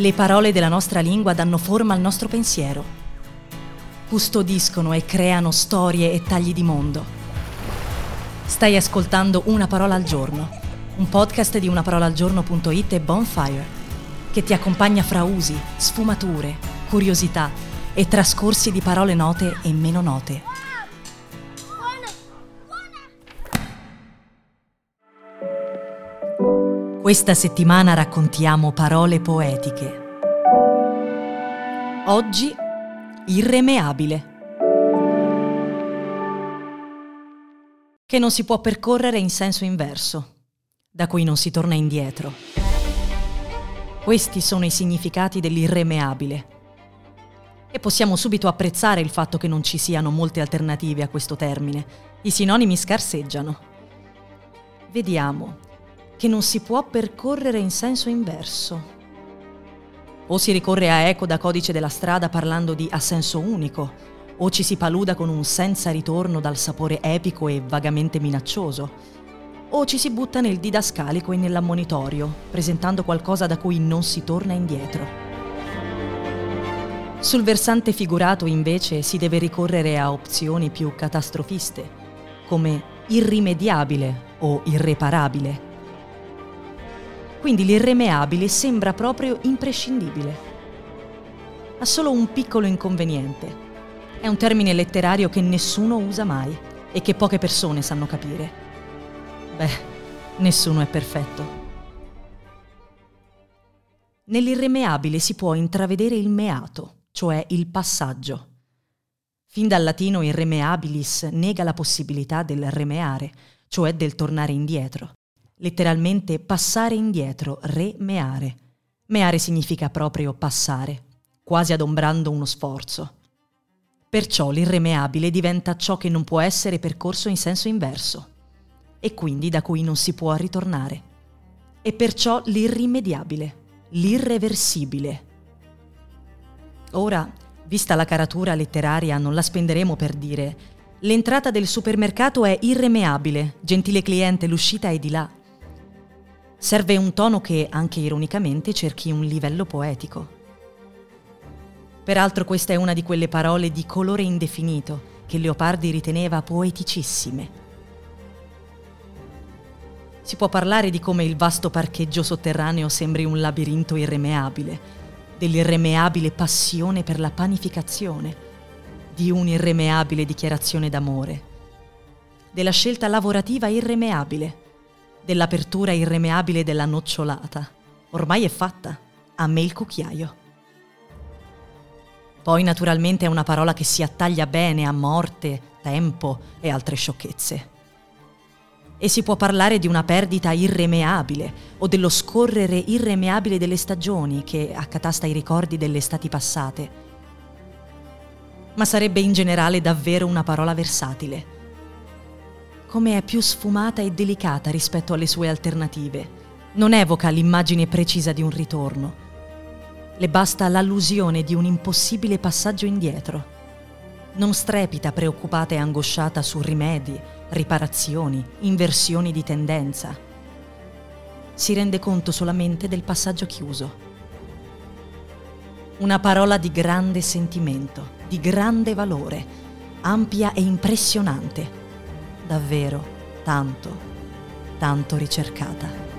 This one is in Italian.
Le parole della nostra lingua danno forma al nostro pensiero. Custodiscono e creano storie e tagli di mondo. Stai ascoltando Una parola al giorno, un podcast di unaparolaalgiorno.it e Bonfire, che ti accompagna fra usi, sfumature, curiosità e trascorsi di parole note e meno note. Questa settimana raccontiamo parole poetiche. Oggi, irremeabile. Che non si può percorrere in senso inverso, da cui non si torna indietro. Questi sono i significati dell'irremeabile. E possiamo subito apprezzare il fatto che non ci siano molte alternative a questo termine. I sinonimi scarseggiano. Vediamo che non si può percorrere in senso inverso. O si ricorre a eco da codice della strada parlando di a senso unico, o ci si paluda con un senza ritorno dal sapore epico e vagamente minaccioso, o ci si butta nel didascalico e nell'ammonitorio, presentando qualcosa da cui non si torna indietro. Sul versante figurato invece si deve ricorrere a opzioni più catastrofiste, come irrimediabile o irreparabile quindi l'irremeabile sembra proprio imprescindibile. Ha solo un piccolo inconveniente. È un termine letterario che nessuno usa mai e che poche persone sanno capire. Beh, nessuno è perfetto. Nell'irremeabile si può intravedere il meato, cioè il passaggio. Fin dal latino irremeabilis nega la possibilità del remeare, cioè del tornare indietro letteralmente passare indietro, re-meare. Meare significa proprio passare, quasi adombrando uno sforzo. Perciò l'irremeabile diventa ciò che non può essere percorso in senso inverso, e quindi da cui non si può ritornare. E perciò l'irrimediabile, l'irreversibile. Ora, vista la caratura letteraria, non la spenderemo per dire l'entrata del supermercato è irremeabile, gentile cliente, l'uscita è di là. Serve un tono che, anche ironicamente, cerchi un livello poetico. Peraltro questa è una di quelle parole di colore indefinito che Leopardi riteneva poeticissime. Si può parlare di come il vasto parcheggio sotterraneo sembri un labirinto irremeabile, dell'irremeabile passione per la panificazione, di un'irremeabile dichiarazione d'amore, della scelta lavorativa irremeabile, dell'apertura irremeabile della nocciolata. Ormai è fatta. A me il cucchiaio. Poi naturalmente è una parola che si attaglia bene a morte, tempo e altre sciocchezze. E si può parlare di una perdita irremeabile o dello scorrere irremeabile delle stagioni che accatasta i ricordi delle estati passate. Ma sarebbe in generale davvero una parola versatile come è più sfumata e delicata rispetto alle sue alternative. Non evoca l'immagine precisa di un ritorno. Le basta l'allusione di un impossibile passaggio indietro. Non strepita preoccupata e angosciata su rimedi, riparazioni, inversioni di tendenza. Si rende conto solamente del passaggio chiuso. Una parola di grande sentimento, di grande valore, ampia e impressionante davvero tanto, tanto ricercata.